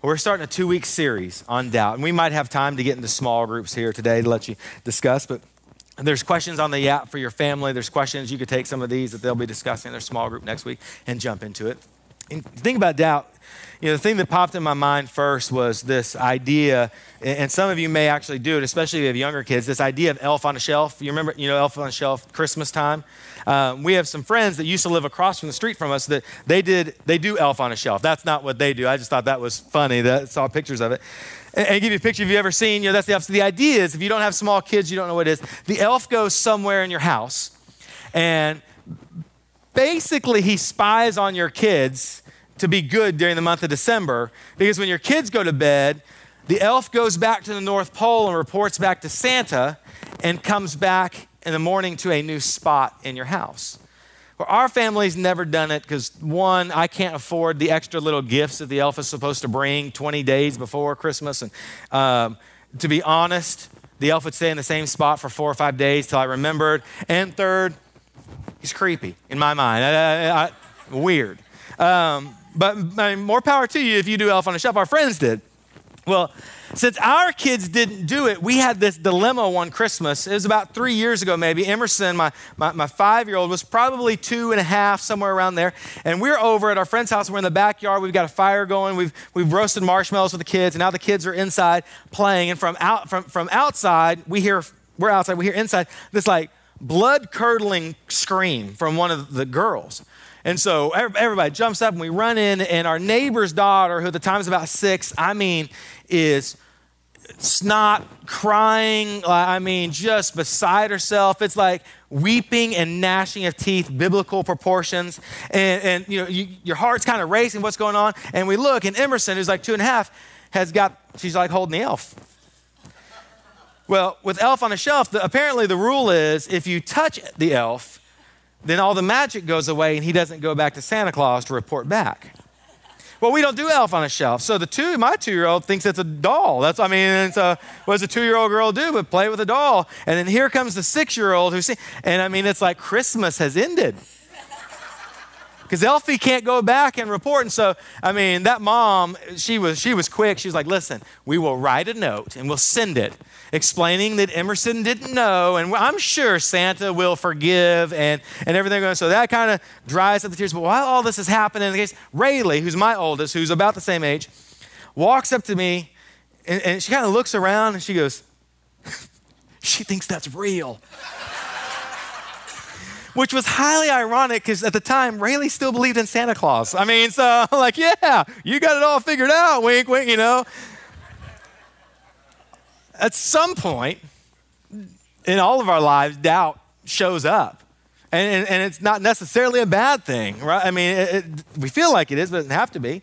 We're starting a two week series on doubt, and we might have time to get into small groups here today to let you discuss. But there's questions on the app for your family. There's questions. You could take some of these that they'll be discussing in their small group next week and jump into it. And think about doubt. You know, the thing that popped in my mind first was this idea, and some of you may actually do it, especially if you have younger kids, this idea of elf on a shelf. You remember, you know, elf on a shelf, Christmas time? Um, we have some friends that used to live across from the street from us that they did, they do elf on a shelf. That's not what they do. I just thought that was funny. That saw pictures of it. And, and give you a picture if you've ever seen, you know, that's the opposite. The idea is if you don't have small kids, you don't know what it is. The elf goes somewhere in your house and basically he spies on your kids to be good during the month of December because when your kids go to bed, the elf goes back to the North Pole and reports back to Santa and comes back in the morning to a new spot in your house. Well, our family's never done it because one, I can't afford the extra little gifts that the elf is supposed to bring 20 days before Christmas. And um, to be honest, the elf would stay in the same spot for four or five days till I remembered. And third, he's creepy in my mind. I, I, I, weird. Um, but more power to you if you do Elf on a Shelf. Our friends did. Well, since our kids didn't do it, we had this dilemma one Christmas. It was about three years ago, maybe. Emerson, my, my, my five year old, was probably two and a half, somewhere around there. And we're over at our friend's house. We're in the backyard. We've got a fire going. We've, we've roasted marshmallows with the kids. And now the kids are inside playing. And from, out, from, from outside, we hear, we're outside, we hear inside this like blood curdling scream from one of the girls. And so everybody jumps up and we run in, and our neighbor's daughter, who at the time is about six, I mean, is snot, crying, uh, I mean, just beside herself. It's like weeping and gnashing of teeth, biblical proportions. And, and you know, you, your heart's kind of racing, what's going on? And we look, and Emerson, who's like two and a half, has got, she's like holding the elf. Well, with elf on a shelf, the, apparently the rule is if you touch the elf, then all the magic goes away and he doesn't go back to Santa Claus to report back. Well, we don't do elf on a shelf. So the two, my two-year-old thinks it's a doll. That's, I mean, it's a, what does a two-year-old girl do but play with a doll? And then here comes the six-year-old who who's, and I mean, it's like Christmas has ended. Because Elfie can't go back and report. And so, I mean, that mom, she was, she was quick. She was like, listen, we will write a note and we'll send it explaining that Emerson didn't know, and I'm sure Santa will forgive and, and everything. So that kind of dries up the tears. But while all this is happening, in the case, Rayleigh, who's my oldest, who's about the same age, walks up to me and, and she kind of looks around and she goes, she thinks that's real. Which was highly ironic because at the time, Rayleigh still believed in Santa Claus. I mean, so like, yeah, you got it all figured out, wink, wink, you know at some point in all of our lives, doubt shows up. And, and, and it's not necessarily a bad thing, right? I mean, it, it, we feel like it is, but it doesn't have to be.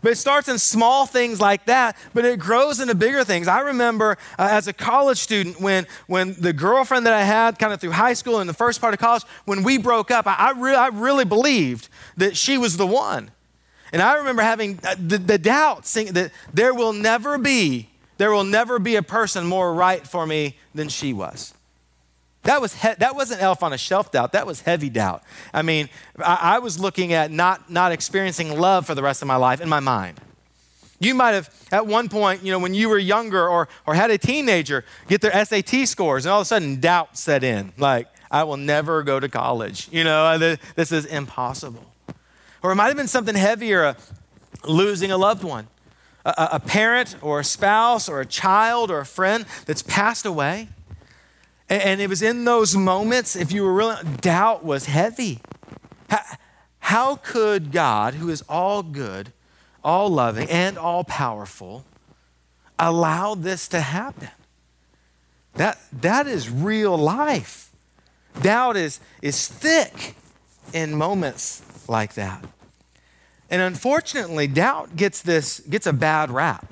But it starts in small things like that, but it grows into bigger things. I remember uh, as a college student when, when the girlfriend that I had kind of through high school and the first part of college, when we broke up, I, I, re- I really believed that she was the one. And I remember having uh, the, the doubt that there will never be there will never be a person more right for me than she was. That, was he- that wasn't elf on a shelf doubt. That was heavy doubt. I mean, I, I was looking at not, not experiencing love for the rest of my life in my mind. You might have, at one point, you know, when you were younger or, or had a teenager, get their SAT scores, and all of a sudden doubt set in. Like, I will never go to college. You know, this is impossible. Or it might have been something heavier, uh, losing a loved one a, a parent or a spouse or a child or a friend that's passed away. And, and it was in those moments, if you were really, doubt was heavy. How, how could God, who is all good, all loving, and all powerful, allow this to happen? That, that is real life. Doubt is, is thick in moments like that. And unfortunately, doubt gets this gets a bad rap.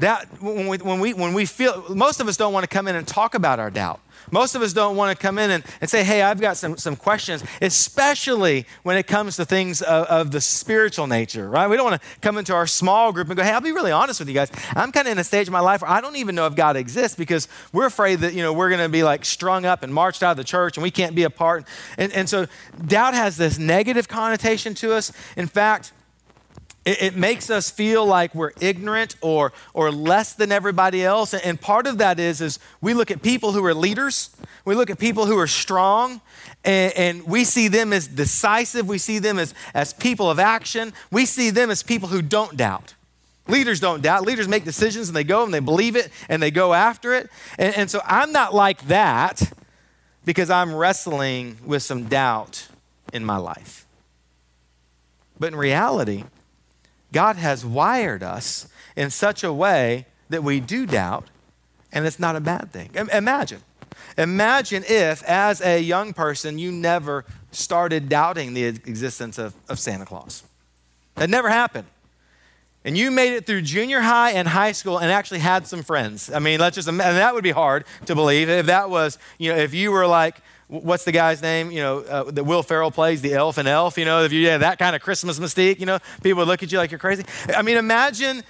That when we, when we when we feel most of us don't want to come in and talk about our doubt. Most of us don't want to come in and, and say, hey, I've got some, some questions, especially when it comes to things of, of the spiritual nature, right? We don't want to come into our small group and go, hey, I'll be really honest with you guys. I'm kind of in a stage of my life where I don't even know if God exists because we're afraid that, you know, we're going to be like strung up and marched out of the church and we can't be a part. And, and so doubt has this negative connotation to us. In fact, It, it, makes us feel like we're ignorant or, or less than everybody else. And, part of that is, is we look at people who are leaders, we look at people who are strong, and, and we see them as decisive, we see them as, as people of action, we see them as people who don't doubt. Leaders don't doubt. Leaders make decisions and they go and they believe it and they go after it. And, and so I'm not like that because I'm wrestling with some doubt in my life. But in reality, God has wired us in such a way that we do doubt, and it's not a bad thing. Imagine. Imagine if, as a young person, you never started doubting the existence of, of Santa Claus. That never happened. And you made it through junior high and high school and actually had some friends. I mean, let's just, and that would be hard to believe if that was, you know, if you were like, what's the guy's name? You know, uh, that Will Ferrell plays, the elf and elf. You know, if you had that kind of Christmas mystique, you know, people would look at you like you're crazy. I mean, imagine,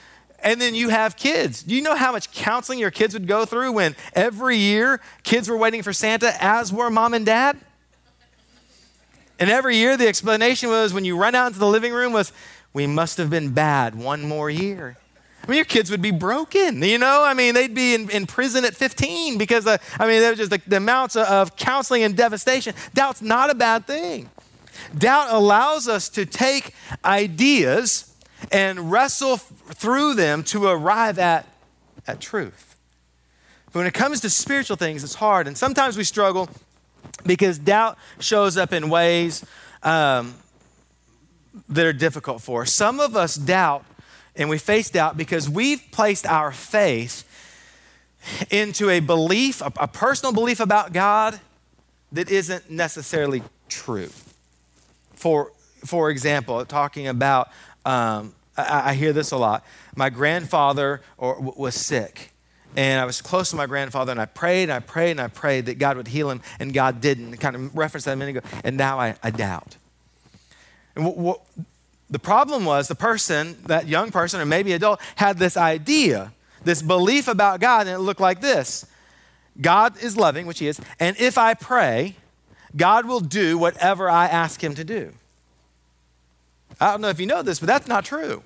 and then you have kids. Do you know how much counseling your kids would go through when every year kids were waiting for Santa, as were mom and dad? And every year the explanation was when you run out into the living room was, we must have been bad one more year. I mean, your kids would be broken, you know? I mean, they'd be in, in prison at 15 because, uh, I mean, there was just the, the amounts of, counseling and devastation. Doubt's not a bad thing. Doubt allows us to take ideas and wrestle f- through them to arrive at, at truth. But when it comes to spiritual things, it's hard. And sometimes we struggle because doubt shows up in ways um, that are difficult for us. Some of us doubt and we face doubt because we've placed our faith into a belief, a, a personal belief about God that isn't necessarily true. For, for example, talking about, um, I, I, hear this a lot. My grandfather or, w- was sick, and I was close to my grandfather, and I prayed and I prayed and I prayed that God would heal him, and God didn't. Kind of referenced that a minute ago, and now I, I doubt. And w- w- the problem was the person, that young person or maybe adult, had this idea, this belief about God, and it looked like this God is loving, which He is, and if I pray, God will do whatever I ask Him to do. I don't know if you know this, but that's not true.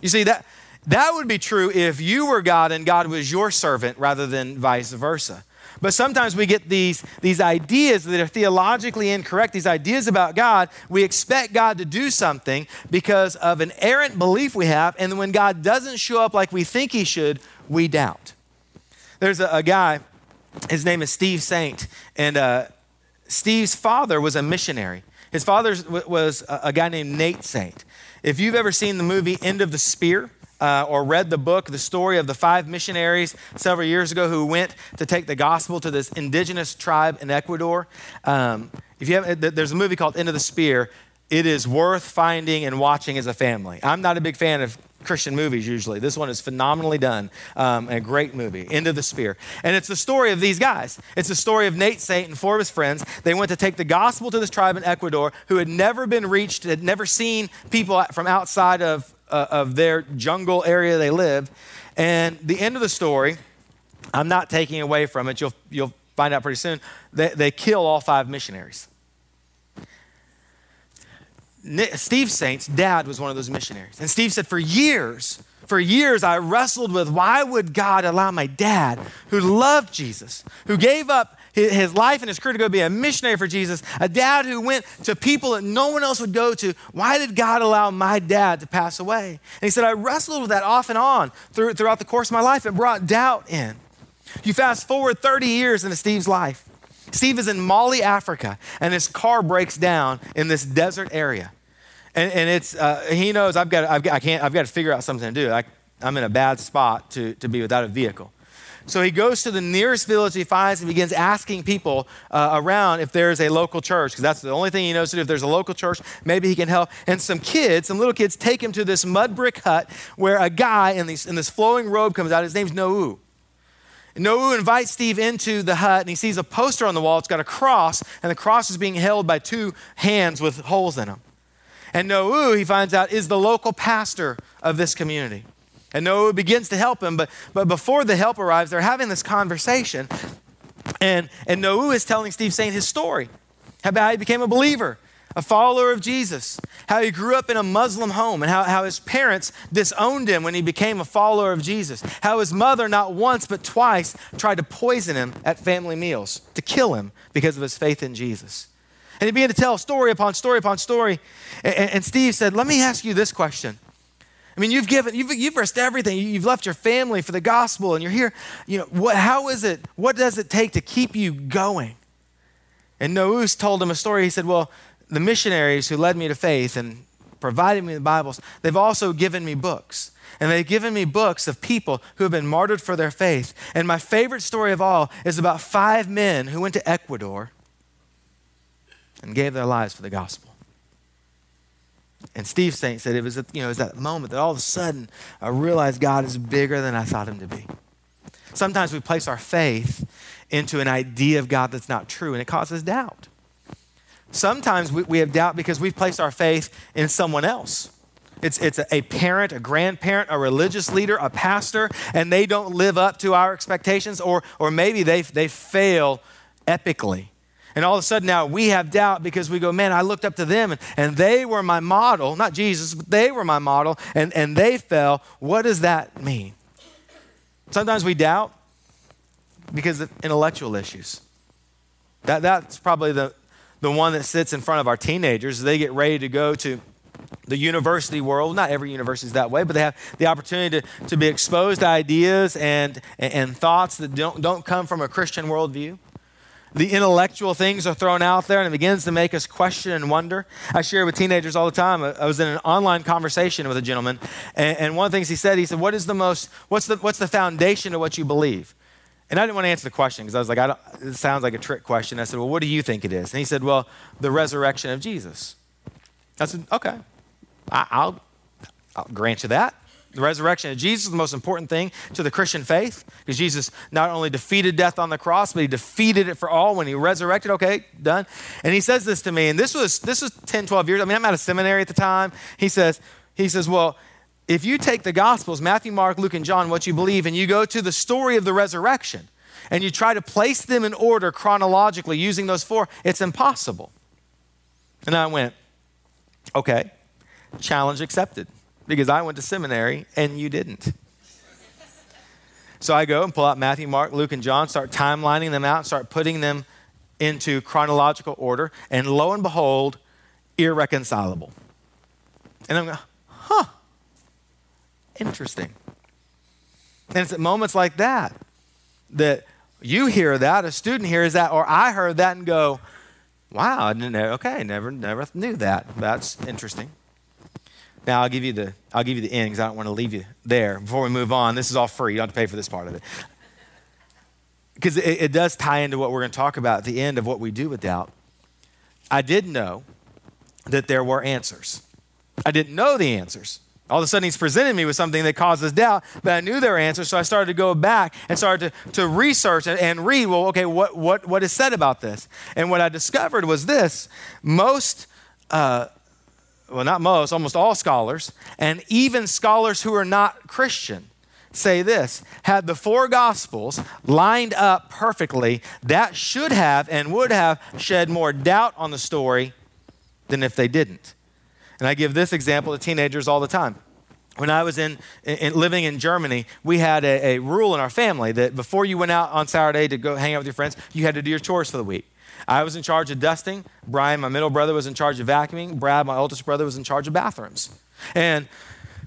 You see, that, that would be true if you were God and God was your servant rather than vice versa. But sometimes we get these, these ideas that are theologically incorrect, these ideas about God. We expect God to do something because of an errant belief we have. And when God doesn't show up like we think he should, we doubt. There's a, a guy, his name is Steve Saint. And uh, Steve's father was a missionary. His father was a, a guy named Nate Saint. If you've ever seen the movie End of the Spear, uh, or read the book, the story of the five missionaries several years ago who went to take the gospel to this indigenous tribe in Ecuador. Um, if you have, there's a movie called End of the Spear. It is worth finding and watching as a family. I'm not a big fan of Christian movies usually. This one is phenomenally done, um, a great movie, End of the Spear. And it's the story of these guys. It's the story of Nate Saint and four of his friends. They went to take the gospel to this tribe in Ecuador who had never been reached, had never seen people from outside of uh, of their jungle area they live. And the end of the story, I'm not taking away from it, you'll, you'll find out pretty soon, they, they kill all five missionaries. Steve Saint's dad was one of those missionaries. And Steve said, for years, for years, I wrestled with why would God allow my dad, who loved Jesus, who gave up his life and his career to go be a missionary for Jesus, a dad who went to people that no one else would go to. Why did God allow my dad to pass away? And he said, I wrestled with that off and on through, throughout the course of my life. It brought doubt in. You fast forward 30 years into Steve's life. Steve is in Mali, Africa, and his car breaks down in this desert area. And, and it's, uh, he knows I've got, I've got, I can't, I've got to figure out something to do. I, I'm in a bad spot to, to be without a vehicle. So he goes to the nearest village he finds and begins asking people uh, around if there's a local church, because that's the only thing he knows to do. If there's a local church, maybe he can help. And some kids, some little kids, take him to this mud brick hut where a guy in, these, in this flowing robe comes out. His name's Nou. Nou invites Steve into the hut and he sees a poster on the wall. It's got a cross, and the cross is being held by two hands with holes in them. And Nou, he finds out, is the local pastor of this community. And Nou begins to help him, but, but before the help arrives, they're having this conversation. And, and Nou is telling Steve Saint his story about how he became a believer, a follower of Jesus, how he grew up in a Muslim home and how, how his parents disowned him when he became a follower of Jesus, how his mother, not once but twice, tried to poison him at family meals to kill him because of his faith in Jesus. And he began to tell story upon story upon story. And, and Steve said, Let me ask you this question. I mean, you've given, you've, you've risked everything. You've left your family for the gospel, and you're here. You know, what, how is it, what does it take to keep you going? And Noos told him a story. He said, Well, the missionaries who led me to faith and provided me the Bibles, they've also given me books. And they've given me books of people who have been martyred for their faith. And my favorite story of all is about five men who went to Ecuador and gave their lives for the gospel. And Steve Saint said it was, you know, it was that moment that all of a sudden I realized God is bigger than I thought him to be. Sometimes we place our faith into an idea of God that's not true, and it causes doubt. Sometimes we, we have doubt because we've placed our faith in someone else. It's, it's a parent, a grandparent, a religious leader, a pastor, and they don't live up to our expectations, or, or maybe they, they fail epically. And all of a sudden now we have doubt because we go, man, I looked up to them and, and they were my model, not Jesus, but they were my model, and, and they fell. What does that mean? Sometimes we doubt because of intellectual issues. That, that's probably the, the one that sits in front of our teenagers. They get ready to go to the university world. Not every university is that way, but they have the opportunity to, to be exposed to ideas and, and, and thoughts that don't, don't come from a Christian worldview. The intellectual things are thrown out there and it begins to make us question and wonder. I share with teenagers all the time. I was in an online conversation with a gentleman, and, one of the things he said, he said, What is the most, what's the, what's the foundation of what you believe? And I didn't want to answer the question because I was like, I it sounds like a trick question. I said, Well, what do you think it is? And he said, Well, the resurrection of Jesus. I said, Okay, I, will I'll grant you that. The resurrection of Jesus is the most important thing to the Christian faith because Jesus not only defeated death on the cross, but he defeated it for all when he resurrected. Okay, done. And he says this to me, and this was this was 10, 12 years. I mean, I'm at a seminary at the time. He says, he says, Well, if you take the Gospels, Matthew, Mark, Luke, and John, what you believe, and you go to the story of the resurrection, and you try to place them in order chronologically using those four, it's impossible. And I went, okay, challenge accepted, because I went to seminary and you didn't. So I go and pull out Matthew, Mark, Luke, and John, start timelining them out, start putting them into chronological order, and lo and behold, irreconcilable. And I'm going, huh, interesting. And it's at moments like that that you hear that, a student hears that, or I heard that and go, wow, I didn't know. Okay, never, never knew that. That's interesting. Now I'll give you the I'll give you the end because I don't want to leave you there. Before we move on, this is all free. You don't have to pay for this part of it. Because it, it does tie into what we're going to talk about at the end of what we do with doubt. I did know that there were answers. I didn't know the answers. All of a sudden, he's presented me with something that causes doubt, but I knew there were answers, so I started to go back and started to, to research and, and read, well, okay, what, what, what is said about this? And what I discovered was this most, uh, well, not most, almost all scholars, and even scholars who are not Christian, say this had the four gospels lined up perfectly, that should have and would have shed more doubt on the story than if they didn't. And I give this example to teenagers all the time. When I was in, in living in Germany, we had a, a rule in our family that before you went out on Saturday to go hang out with your friends, you had to do your chores for the week. I was in charge of dusting. Brian, my middle brother, was in charge of vacuuming. Brad, my oldest brother, was in charge of bathrooms. And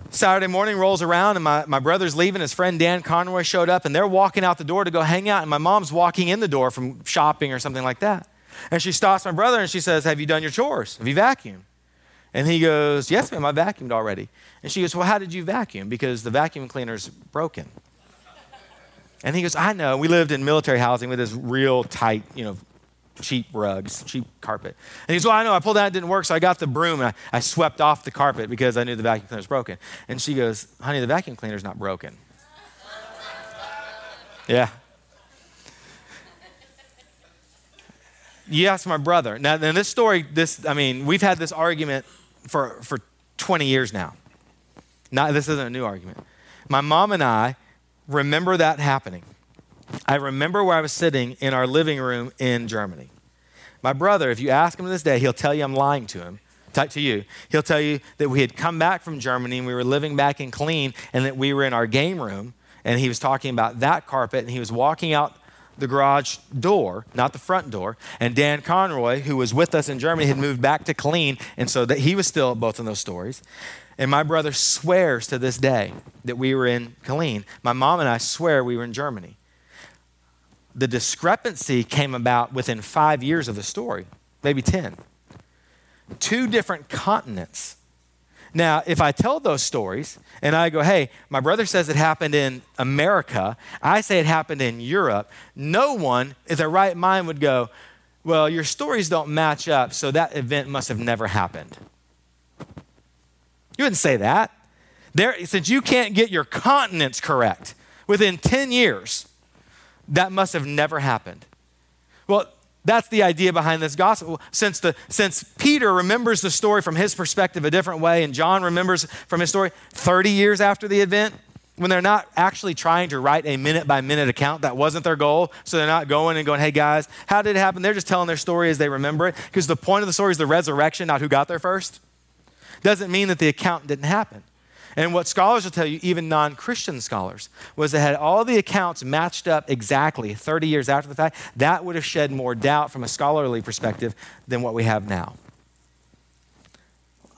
Saturday morning rolls around, and my, my brother's leaving. His friend Dan Conroy showed up, and they're walking out the door to go hang out. And my mom's walking in the door from shopping or something like that. And she stops my brother and she says, Have you done your chores? Have you vacuumed? And he goes, Yes, ma'am, I vacuumed already. And she goes, Well, how did you vacuum? Because the vacuum cleaner's broken. And he goes, I know. We lived in military housing with this real tight, you know, cheap rugs, cheap carpet. And he goes, Well, I know. I pulled out, it didn't work. So I got the broom and I, I swept off the carpet because I knew the vacuum cleaner was broken. And she goes, Honey, the vacuum cleaner's not broken. yeah. Yes, my brother. Now, in this story, this, I mean, we've had this argument for, for 20 years now. Not, this isn't a new argument. My mom and I remember that happening. I remember where I was sitting in our living room in Germany. My brother, if you ask him to this day, he'll tell you I'm lying to him to you. He'll tell you that we had come back from Germany and we were living back in Killeen and that we were in our game room and he was talking about that carpet and he was walking out the garage door, not the front door. And Dan Conroy, who was with us in Germany, had moved back to Killeen, and so that he was still both of those stories. And my brother swears to this day that we were in Killeen. My mom and I swear we were in Germany. The discrepancy came about within five years of the story, maybe 10. Two different continents now, if I tell those stories and I go, hey, my brother says it happened in America, I say it happened in Europe, no one in their right mind would go, well, your stories don't match up, so that event must have never happened. You wouldn't say that. There, since you can't get your continents correct within 10 years, that must have never happened. Well, that's the idea behind this gospel. Since, the, since Peter remembers the story from his perspective a different way, and John remembers from his story 30 years after the event, when they're not actually trying to write a minute by minute account, that wasn't their goal. So they're not going and going, hey guys, how did it happen? They're just telling their story as they remember it. Because the point of the story is the resurrection, not who got there first. Doesn't mean that the account didn't happen. And what scholars will tell you, even non Christian scholars, was that had all the accounts matched up exactly 30 years after the fact, that would have shed more doubt from a scholarly perspective than what we have now.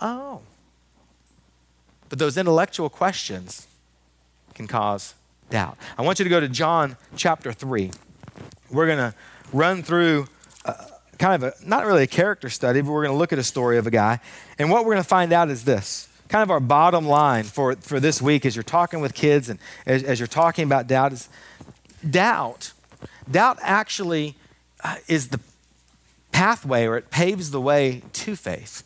Oh. But those intellectual questions can cause doubt. I want you to go to John chapter 3. We're going to run through uh, kind of a, not really a character study, but we're going to look at a story of a guy. And what we're going to find out is this kind of our bottom line for, for this week as you're talking with kids and as, as you're talking about doubt is doubt. Doubt actually uh, is the pathway or it paves the way to faith.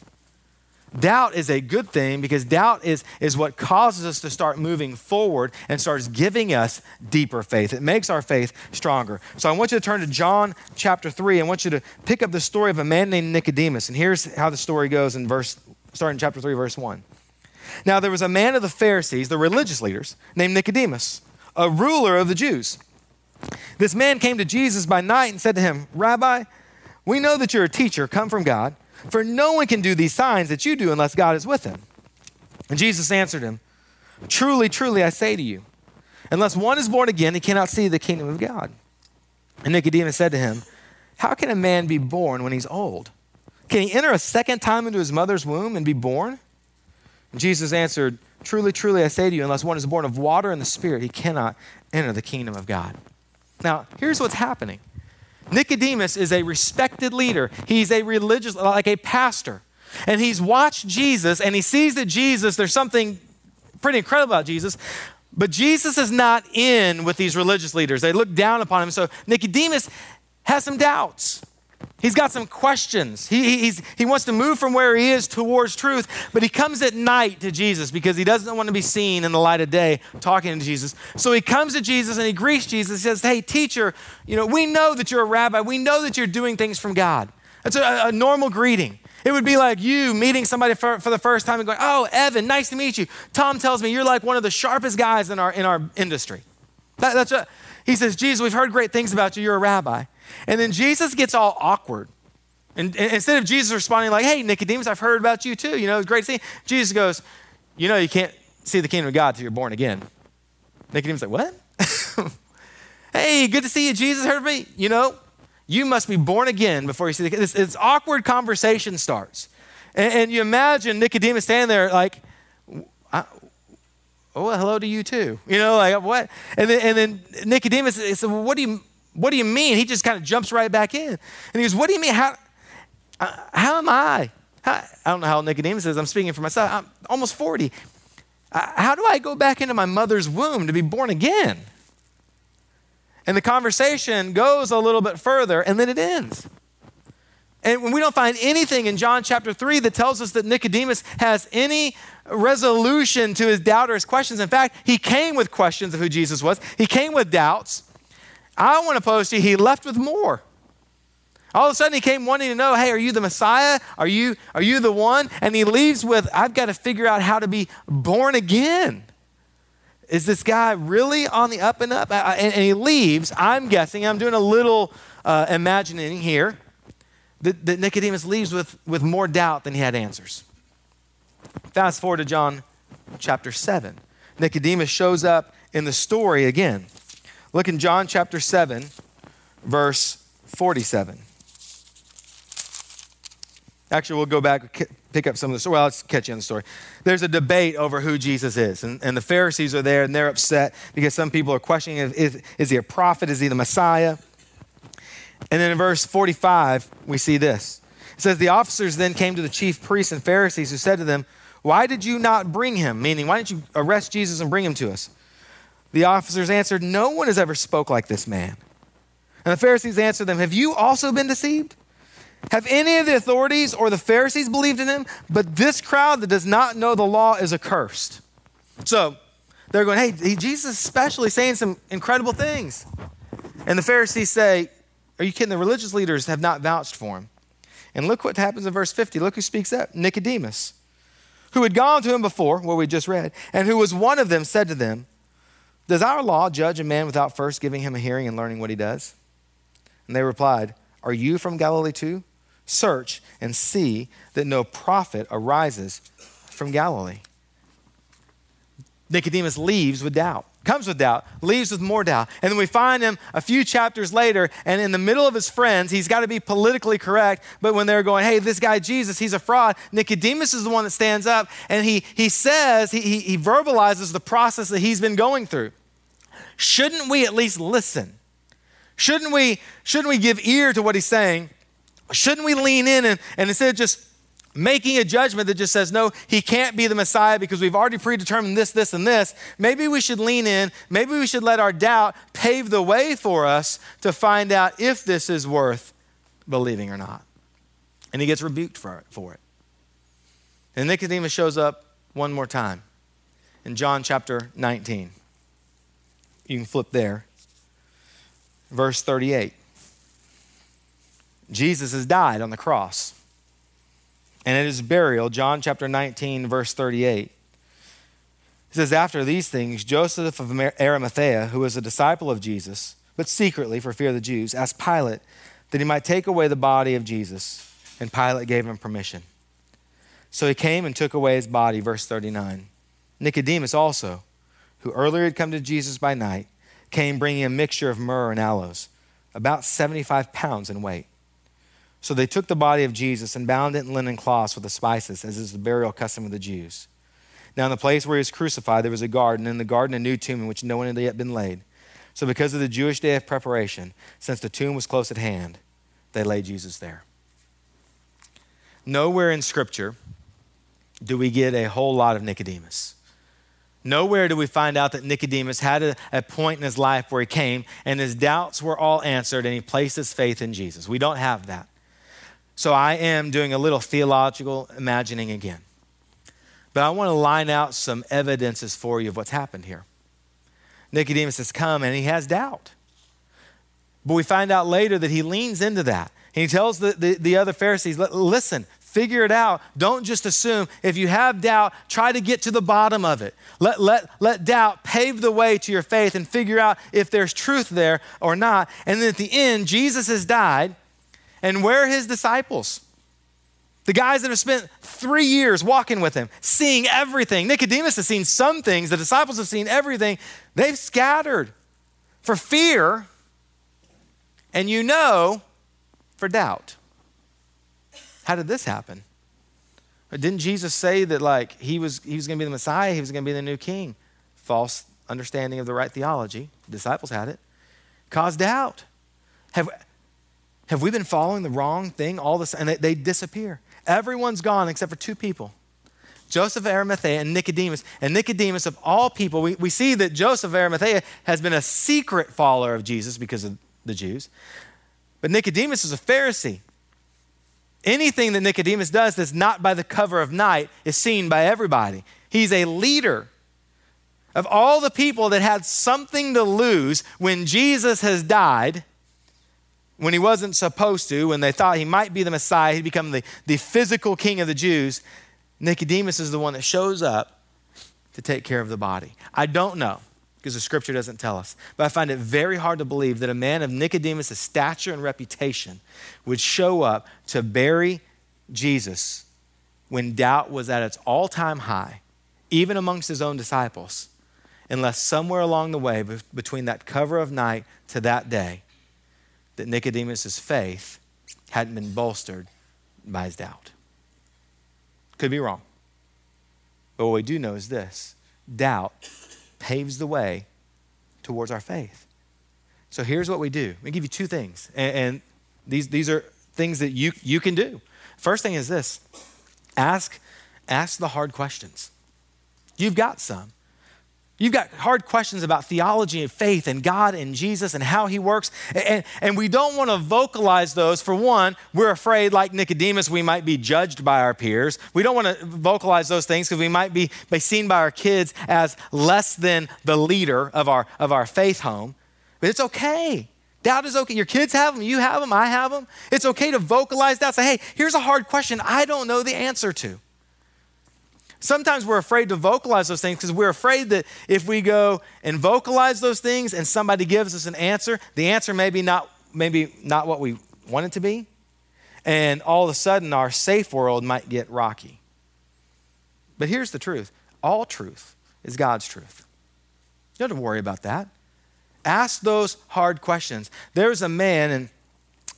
Doubt is a good thing because doubt is, is what causes us to start moving forward and starts giving us deeper faith. It makes our faith stronger. So I want you to turn to John chapter 3. I want you to pick up the story of a man named Nicodemus. And here's how the story goes in verse, starting in chapter 3, verse 1. Now, there was a man of the Pharisees, the religious leaders, named Nicodemus, a ruler of the Jews. This man came to Jesus by night and said to him, Rabbi, we know that you're a teacher come from God, for no one can do these signs that you do unless God is with him. And Jesus answered him, Truly, truly, I say to you, unless one is born again, he cannot see the kingdom of God. And Nicodemus said to him, How can a man be born when he's old? Can he enter a second time into his mother's womb and be born? Jesus answered, Truly, truly, I say to you, unless one is born of water and the Spirit, he cannot enter the kingdom of God. Now, here's what's happening Nicodemus is a respected leader, he's a religious, like a pastor. And he's watched Jesus and he sees that Jesus, there's something pretty incredible about Jesus, but Jesus is not in with these religious leaders. They look down upon him. So Nicodemus has some doubts. He's got some questions. He, he wants to move from where he is towards truth, but he comes at night to Jesus because he doesn't want to be seen in the light of day talking to Jesus. So he comes to Jesus and he greets Jesus. He says, Hey, teacher, you know, we know that you're a rabbi. We know that you're doing things from God. That's a, a normal greeting. It would be like you meeting somebody for, for the first time and going, Oh, Evan, nice to meet you. Tom tells me you're like one of the sharpest guys in our, in our industry. That, that's a, he says, Jesus, we've heard great things about you. You're a rabbi. And then Jesus gets all awkward. And, and, instead of Jesus responding like, hey, Nicodemus, I've heard about you too. You know, it's great see. Jesus goes, you know, you can't see the kingdom of God till you're born again. Nicodemus like, what? hey, good to see you, Jesus. Heard of me? You know, you must be born again before you see the. This, this awkward conversation starts. And, and, you imagine Nicodemus standing there like, oh, hello to you too. You know, like what? And then, and then Nicodemus said, well, what do you what do you mean? He just kind of jumps right back in. And he goes, What do you mean? How, uh, how am I? How, I don't know how Nicodemus is. I'm speaking for myself. I'm almost 40. Uh, how do I go back into my mother's womb to be born again? And the conversation goes a little bit further and then it ends. And we don't find anything in John chapter 3 that tells us that Nicodemus has any resolution to his doubt or his questions. In fact, he came with questions of who Jesus was, he came with doubts. I want to pose to you, he left with more. All of a sudden, he came wanting to know, hey, are you the Messiah? Are you, are you the one? And he leaves with, I've got to figure out how to be born again. Is this guy really on the up and up? And, he leaves. I'm guessing, I'm doing a little uh, imagining here, that, that Nicodemus leaves with, with more doubt than he had answers. Fast forward to John chapter 7. Nicodemus shows up in the story again. Look in John chapter 7, verse 47. Actually, we'll go back, and pick up some of the story. Well, let's catch you on the story. There's a debate over who Jesus is, and, and the Pharisees are there, and they're upset because some people are questioning if, is, is he a prophet? Is he the Messiah? And then in verse 45, we see this. It says, The officers then came to the chief priests and Pharisees who said to them, Why did you not bring him? Meaning, why didn't you arrest Jesus and bring him to us? The officers answered, No one has ever spoke like this man. And the Pharisees answered them, Have you also been deceived? Have any of the authorities or the Pharisees believed in him? But this crowd that does not know the law is accursed. So they're going, Hey, Jesus is especially saying some incredible things. And the Pharisees say, Are you kidding? The religious leaders have not vouched for him. And look what happens in verse 50. Look who speaks up Nicodemus, who had gone to him before, what we just read, and who was one of them, said to them, Does our law judge a man without first giving him a hearing and learning what he does? And they replied, Are you from Galilee too? Search and see that no prophet arises from Galilee. Nicodemus leaves with doubt, comes with doubt, leaves with more doubt. And then we find him a few chapters later, and in the middle of his friends, he's got to be politically correct. But when they're going, hey, this guy Jesus, he's a fraud, Nicodemus is the one that stands up and he, he says, he, he, he verbalizes the process that he's been going through. Shouldn't we at least listen? Shouldn't we, shouldn't we give ear to what he's saying? Shouldn't we lean in and, and instead of just making a judgment that just says, no, he can't be the Messiah because we've already predetermined this, this, and this, maybe we should lean in. Maybe we should let our doubt pave the way for us to find out if this is worth believing or not. And he gets rebuked for it. For it. And Nicodemus shows up one more time in John chapter 19. You can flip there verse 38. Jesus has died on the cross. And at his burial, John chapter 19, verse 38, it says, After these things, Joseph of Arimathea, who was a disciple of Jesus, but secretly for fear of the Jews, asked Pilate that he might take away the body of Jesus. And Pilate gave him permission. So he came and took away his body, verse 39. Nicodemus also, who earlier had come to Jesus by night, came bringing a mixture of myrrh and aloes, about 75 pounds in weight. So they took the body of Jesus and bound it in linen cloths with the spices, as is the burial custom of the Jews. Now, in the place where he was crucified, there was a garden, and in the garden a new tomb in which no one had yet been laid. So, because of the Jewish day of preparation, since the tomb was close at hand, they laid Jesus there. Nowhere in Scripture do we get a whole lot of Nicodemus. Nowhere do we find out that Nicodemus had a, a, point in his life where he came and his doubts were all answered and he placed his faith in Jesus. We don't have that. So I am doing a little theological imagining again. But I want to line out some evidences for you of what's happened here. Nicodemus has come and he has doubt. But we find out later that he leans into that. He tells the, the, the other Pharisees, listen, Figure it out. Don't just assume. If you have doubt, try to get to the bottom of it. Let, let, let doubt pave the way to your faith and figure out if there's truth there or not. And then at the end, Jesus has died. And where are his disciples? The guys that have spent three years walking with him, seeing everything. Nicodemus has seen some things, the disciples have seen everything. They've scattered for fear, and you know, for doubt. How did this happen? Didn't Jesus say that like he was he was going to be the Messiah, he was going to be the new king? False understanding of the right theology. The disciples had it. Caused doubt. Have, have we been following the wrong thing all this? And they, they disappear. Everyone's gone except for two people. Joseph of Arimathea and Nicodemus. And Nicodemus, of all people, we, we see that Joseph of Arimathea has been a secret follower of Jesus because of the Jews. But Nicodemus is a Pharisee. Anything that Nicodemus does that's not by the cover of night is seen by everybody. He's a leader. Of all the people that had something to lose when Jesus has died, when he wasn't supposed to, when they thought he might be the Messiah, he'd become the, the physical king of the Jews, Nicodemus is the one that shows up to take care of the body. I don't know because the scripture doesn't tell us. But I find it very hard to believe that a man of Nicodemus' stature and reputation would show up to bury Jesus when doubt was at its all time high, even amongst his own disciples, unless somewhere along the way, between that cover of night to that day, that Nicodemus' faith hadn't been bolstered by his doubt. Could be wrong. But what we do know is this doubt paves the way towards our faith. So here's what we do. Me give you two things. And, and these, these are things that you, you can do. First thing is this ask, ask the hard questions. You've got some. You've got hard questions about theology and faith and God and Jesus and how he works. And, and we don't want to vocalize those. For one, we're afraid, like Nicodemus, we might be judged by our peers. We don't want to vocalize those things because we might be, be seen by our kids as less than the leader of our, of our faith home. But it's okay. Doubt is okay. Your kids have them, you have them, I have them. It's okay to vocalize that. Say, hey, here's a hard question I don't know the answer to. Sometimes we're afraid to vocalize those things because we're afraid that if we go and vocalize those things and somebody gives us an answer, the answer may be not, maybe not what we want it to be. And all of a sudden, our safe world might get rocky. But here's the truth all truth is God's truth. You don't have to worry about that. Ask those hard questions. There's a man, and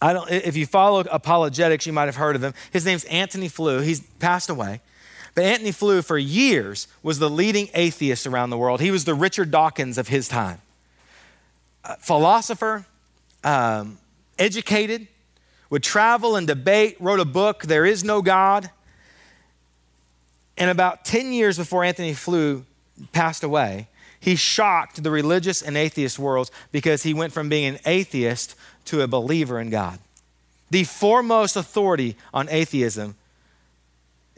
I don't, if you follow apologetics, you might have heard of him. His name's Antony Flew. He's passed away. But Antony Flew, for years, was the leading atheist around the world. He was the Richard Dawkins of his time. A philosopher, um, educated, would travel and debate, wrote a book, There Is No God. And about 10 years before Antony Flew passed away, he shocked the religious and atheist worlds because he went from being an atheist to a believer in God. The foremost authority on atheism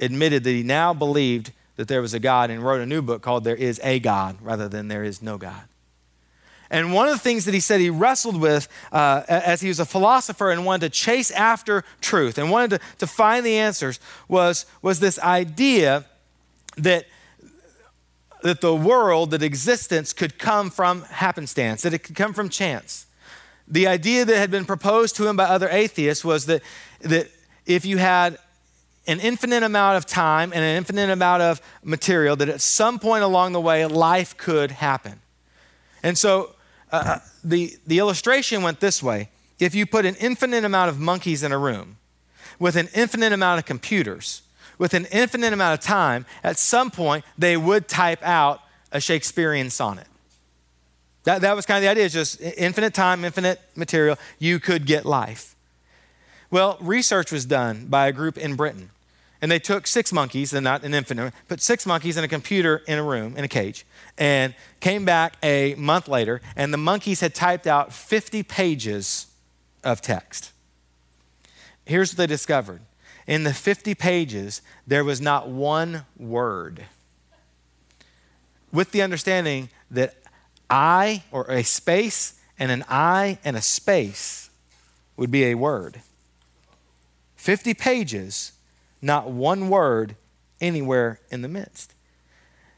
admitted that he now believed that there was a God and wrote a new book called There Is a God rather than There Is No God. And one of the things that he said he wrestled with uh, as he was a philosopher and wanted to chase after truth and wanted to, to find the answers was, was this idea that, that the world, that existence could come from happenstance, that it could come from chance. The idea that had been proposed to him by other atheists was that, that if you had an infinite amount of time and an infinite amount of material that at some point along the way life could happen. And so uh, uh, the, the illustration went this way if you put an infinite amount of monkeys in a room with an infinite amount of computers, with an infinite amount of time, at some point they would type out a Shakespearean sonnet. That, that was kind of the idea, it's just infinite time, infinite material, you could get life. Well, research was done by a group in Britain. And they took six monkeys, and not an infinite, put six monkeys in a computer in a room, in a cage, and came back a month later, and the monkeys had typed out 50 pages of text. Here's what they discovered in the 50 pages, there was not one word. With the understanding that I, or a space, and an I and a space would be a word. 50 pages, not one word anywhere in the midst.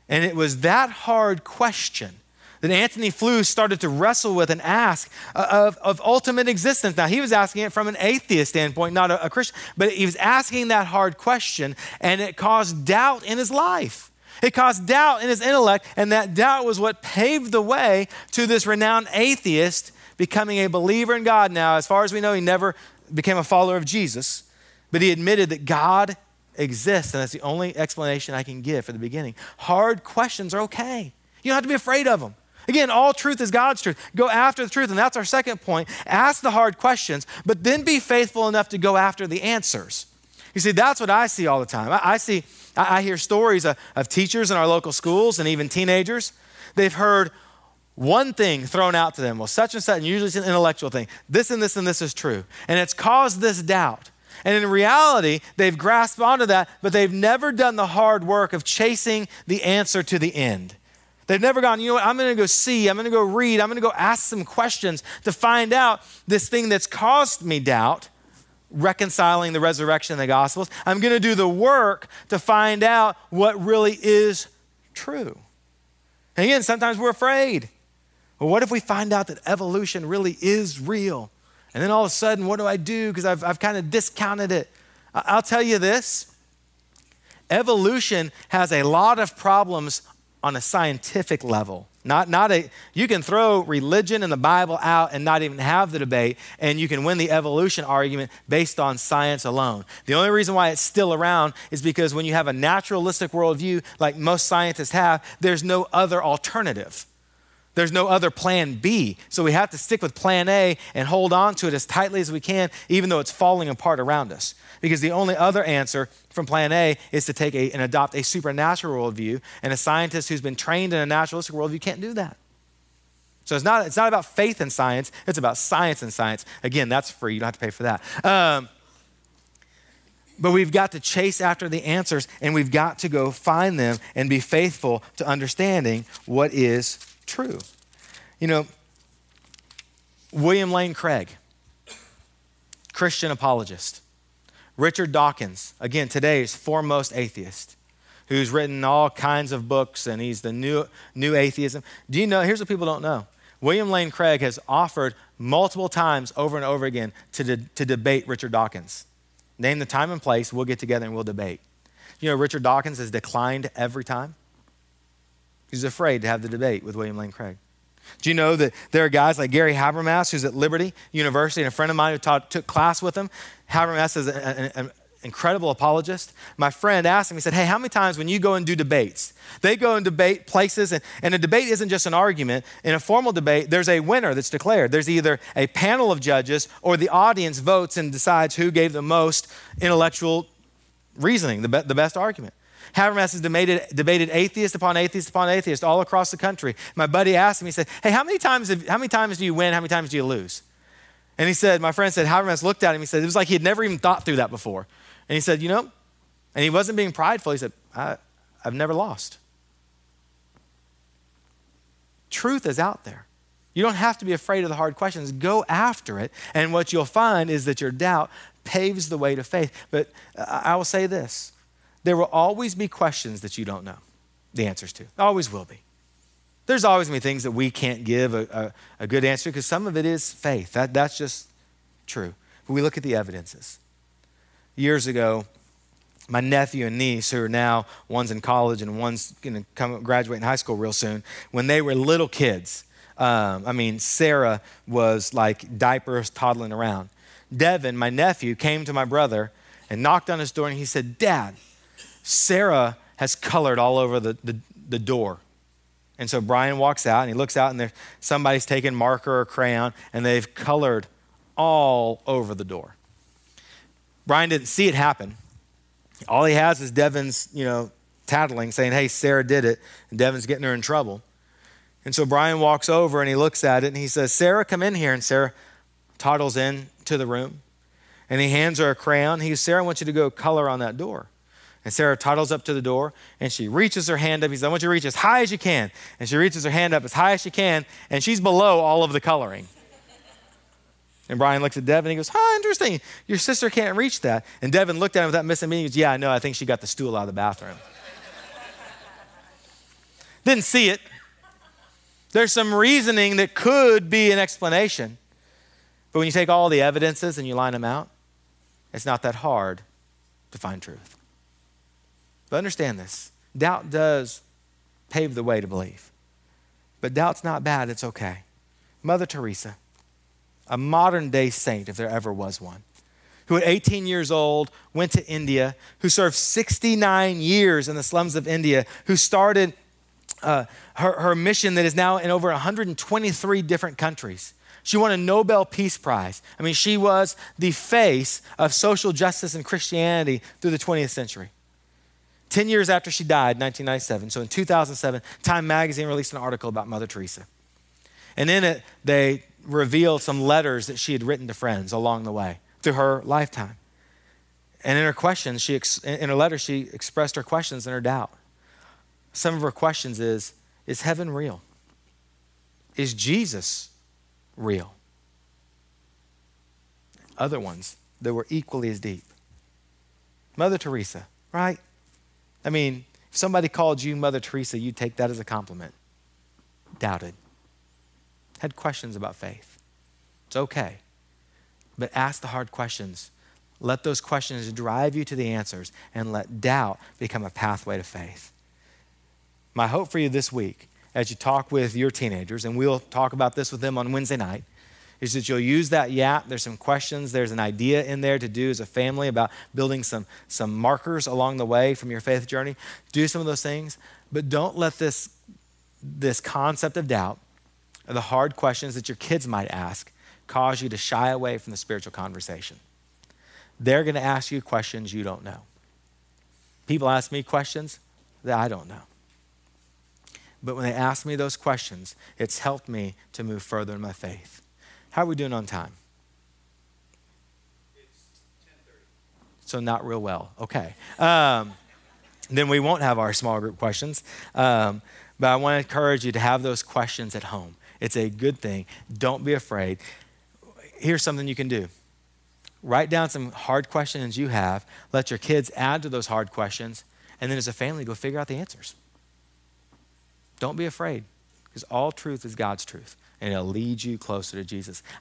And it was that hard question that Antony Flew started to wrestle with and ask of, of ultimate existence. Now, he was asking it from an atheist standpoint, not a, a Christian, but he was asking that hard question, and it caused doubt in his life. It caused doubt in his intellect, and that doubt was what paved the way to this renowned atheist becoming a believer in God. Now, as far as we know, he never became a follower of Jesus but he admitted that God exists, and that's the only explanation I can give for the beginning. Hard questions are okay. You don't have to be afraid of them. Again, all truth is God's truth. Go after the truth, and that's our second point. Ask the hard questions, but then be faithful enough to go after the answers. You see, that's what I see all the time. I, I see, I, I hear stories of, of teachers in our local schools and even teenagers. They've heard one thing thrown out to them. Well, such and such, and usually it's an intellectual thing. This and this and this is true. And it's caused this doubt. And in reality, they've grasped onto that, but they've never done the hard work of chasing the answer to the end. They've never gone, you know what, I'm going to go see, I'm going to go read, I'm going to go ask some questions to find out this thing that's caused me doubt, reconciling the resurrection and the gospels. I'm going to do the work to find out what really is true. And again, sometimes we're afraid. Well, what if we find out that evolution really is real? And then all of a sudden, what do I do? Because I've, I've kind of discounted it. I'll tell you this evolution has a lot of problems on a scientific level. Not, not a, you can throw religion and the Bible out and not even have the debate, and you can win the evolution argument based on science alone. The only reason why it's still around is because when you have a naturalistic worldview, like most scientists have, there's no other alternative. There's no other plan B. So we have to stick with plan A and hold on to it as tightly as we can, even though it's falling apart around us. Because the only other answer from plan A is to take a, and adopt a supernatural worldview. And a scientist who's been trained in a naturalistic worldview can't do that. So it's not, it's not about faith in science, it's about science and science. Again, that's free, you don't have to pay for that. Um, but we've got to chase after the answers and we've got to go find them and be faithful to understanding what is true. You know, William Lane Craig, Christian apologist. Richard Dawkins, again, today's foremost atheist, who's written all kinds of books and he's the new, new atheism. Do you know? Here's what people don't know William Lane Craig has offered multiple times over and over again to, de- to debate Richard Dawkins. Name the time and place, we'll get together and we'll debate. You know, Richard Dawkins has declined every time. He's afraid to have the debate with William Lane Craig. Do you know that there are guys like Gary Habermas, who's at Liberty University, and a friend of mine who taught, took class with him? Habermas is an incredible apologist. My friend asked him, he said, Hey, how many times when you go and do debates, they go and debate places, and, and a debate isn't just an argument. In a formal debate, there's a winner that's declared. There's either a panel of judges or the audience votes and decides who gave the most intellectual reasoning, the, be- the best argument. Habermas has debated, debated atheist upon atheist upon atheist all across the country. My buddy asked him, he said, Hey, how many times, have, how many times do you win? How many times do you lose? And he said, My friend said, Habermas looked at him. He said, It was like he had never even thought through that before. And he said, You know, and he wasn't being prideful. He said, I, I've never lost. Truth is out there. You don't have to be afraid of the hard questions. Go after it. And what you'll find is that your doubt paves the way to faith. But I will say this there will always be questions that you don't know the answers to. Always will be. There's always going to be things that we can't give a, a, a good answer because some of it is faith. That, that's just true. But we look at the evidences. Years ago, my nephew and niece, who are now one's in college and one's going to come graduate in high school real soon, when they were little kids, um, I mean, Sarah was like diapers toddling around. Devin, my nephew, came to my brother and knocked on his door and he said, Dad, Sarah has colored all over the, the, the door. And so Brian walks out and he looks out and there somebody's taken marker or crayon and they've colored all over the door. Brian didn't see it happen. All he has is Devin's, you know, tattling, saying, Hey, Sarah did it, and Devin's getting her in trouble. And so Brian walks over and he looks at it and he says, Sarah, come in here. And Sarah toddles in to the room and he hands her a crayon. He says, Sarah, I want you to go color on that door. And Sarah toddles up to the door and she reaches her hand up. He says, I want you to reach as high as you can. And she reaches her hand up as high as she can, and she's below all of the coloring. And Brian looks at Devin and he goes, Huh, interesting. Your sister can't reach that. And Devin looked at him without missing a meaning. He goes, Yeah, I know. I think she got the stool out of the bathroom. Didn't see it. There's some reasoning that could be an explanation. But when you take all the evidences and you line them out, it's not that hard to find truth. But understand this doubt does pave the way to believe. But doubt's not bad, it's okay. Mother Teresa, a modern day saint, if there ever was one, who at 18 years old went to India, who served 69 years in the slums of India, who started uh, her, her mission that is now in over 123 different countries. She won a Nobel Peace Prize. I mean, she was the face of social justice and Christianity through the 20th century. 10 years after she died, 1997, so in 2007, Time Magazine released an article about Mother Teresa. And in it, they revealed some letters that she had written to friends along the way through her lifetime. And in her questions, she in her letter, she expressed her questions and her doubt. Some of her questions is Is heaven real? Is Jesus real? Other ones that were equally as deep. Mother Teresa, right? I mean, if somebody called you Mother Teresa, you'd take that as a compliment. Doubted. had questions about faith. It's okay. But ask the hard questions. Let those questions drive you to the answers and let doubt become a pathway to faith. My hope for you this week, as you talk with your teenagers, and we'll talk about this with them on Wednesday night, is that you'll use that yap. There's some questions, there's an idea in there to do as a family about building some, some markers along the way from your faith journey. Do some of those things, but don't let this, this concept of doubt or the hard questions that your kids might ask cause you to shy away from the spiritual conversation. They're going to ask you questions you don't know. People ask me questions that I don't know. But when they ask me those questions, it's helped me to move further in my faith. How are we doing on time? So, not real well. Okay. Um, then we won't have our small group questions. Um, but I want to encourage you to have those questions at home. It's a good thing. Don't be afraid. Here's something you can do write down some hard questions you have, let your kids add to those hard questions, and then as a family, go figure out the answers. Don't be afraid, because all truth is God's truth, and it'll lead you closer to Jesus. I'm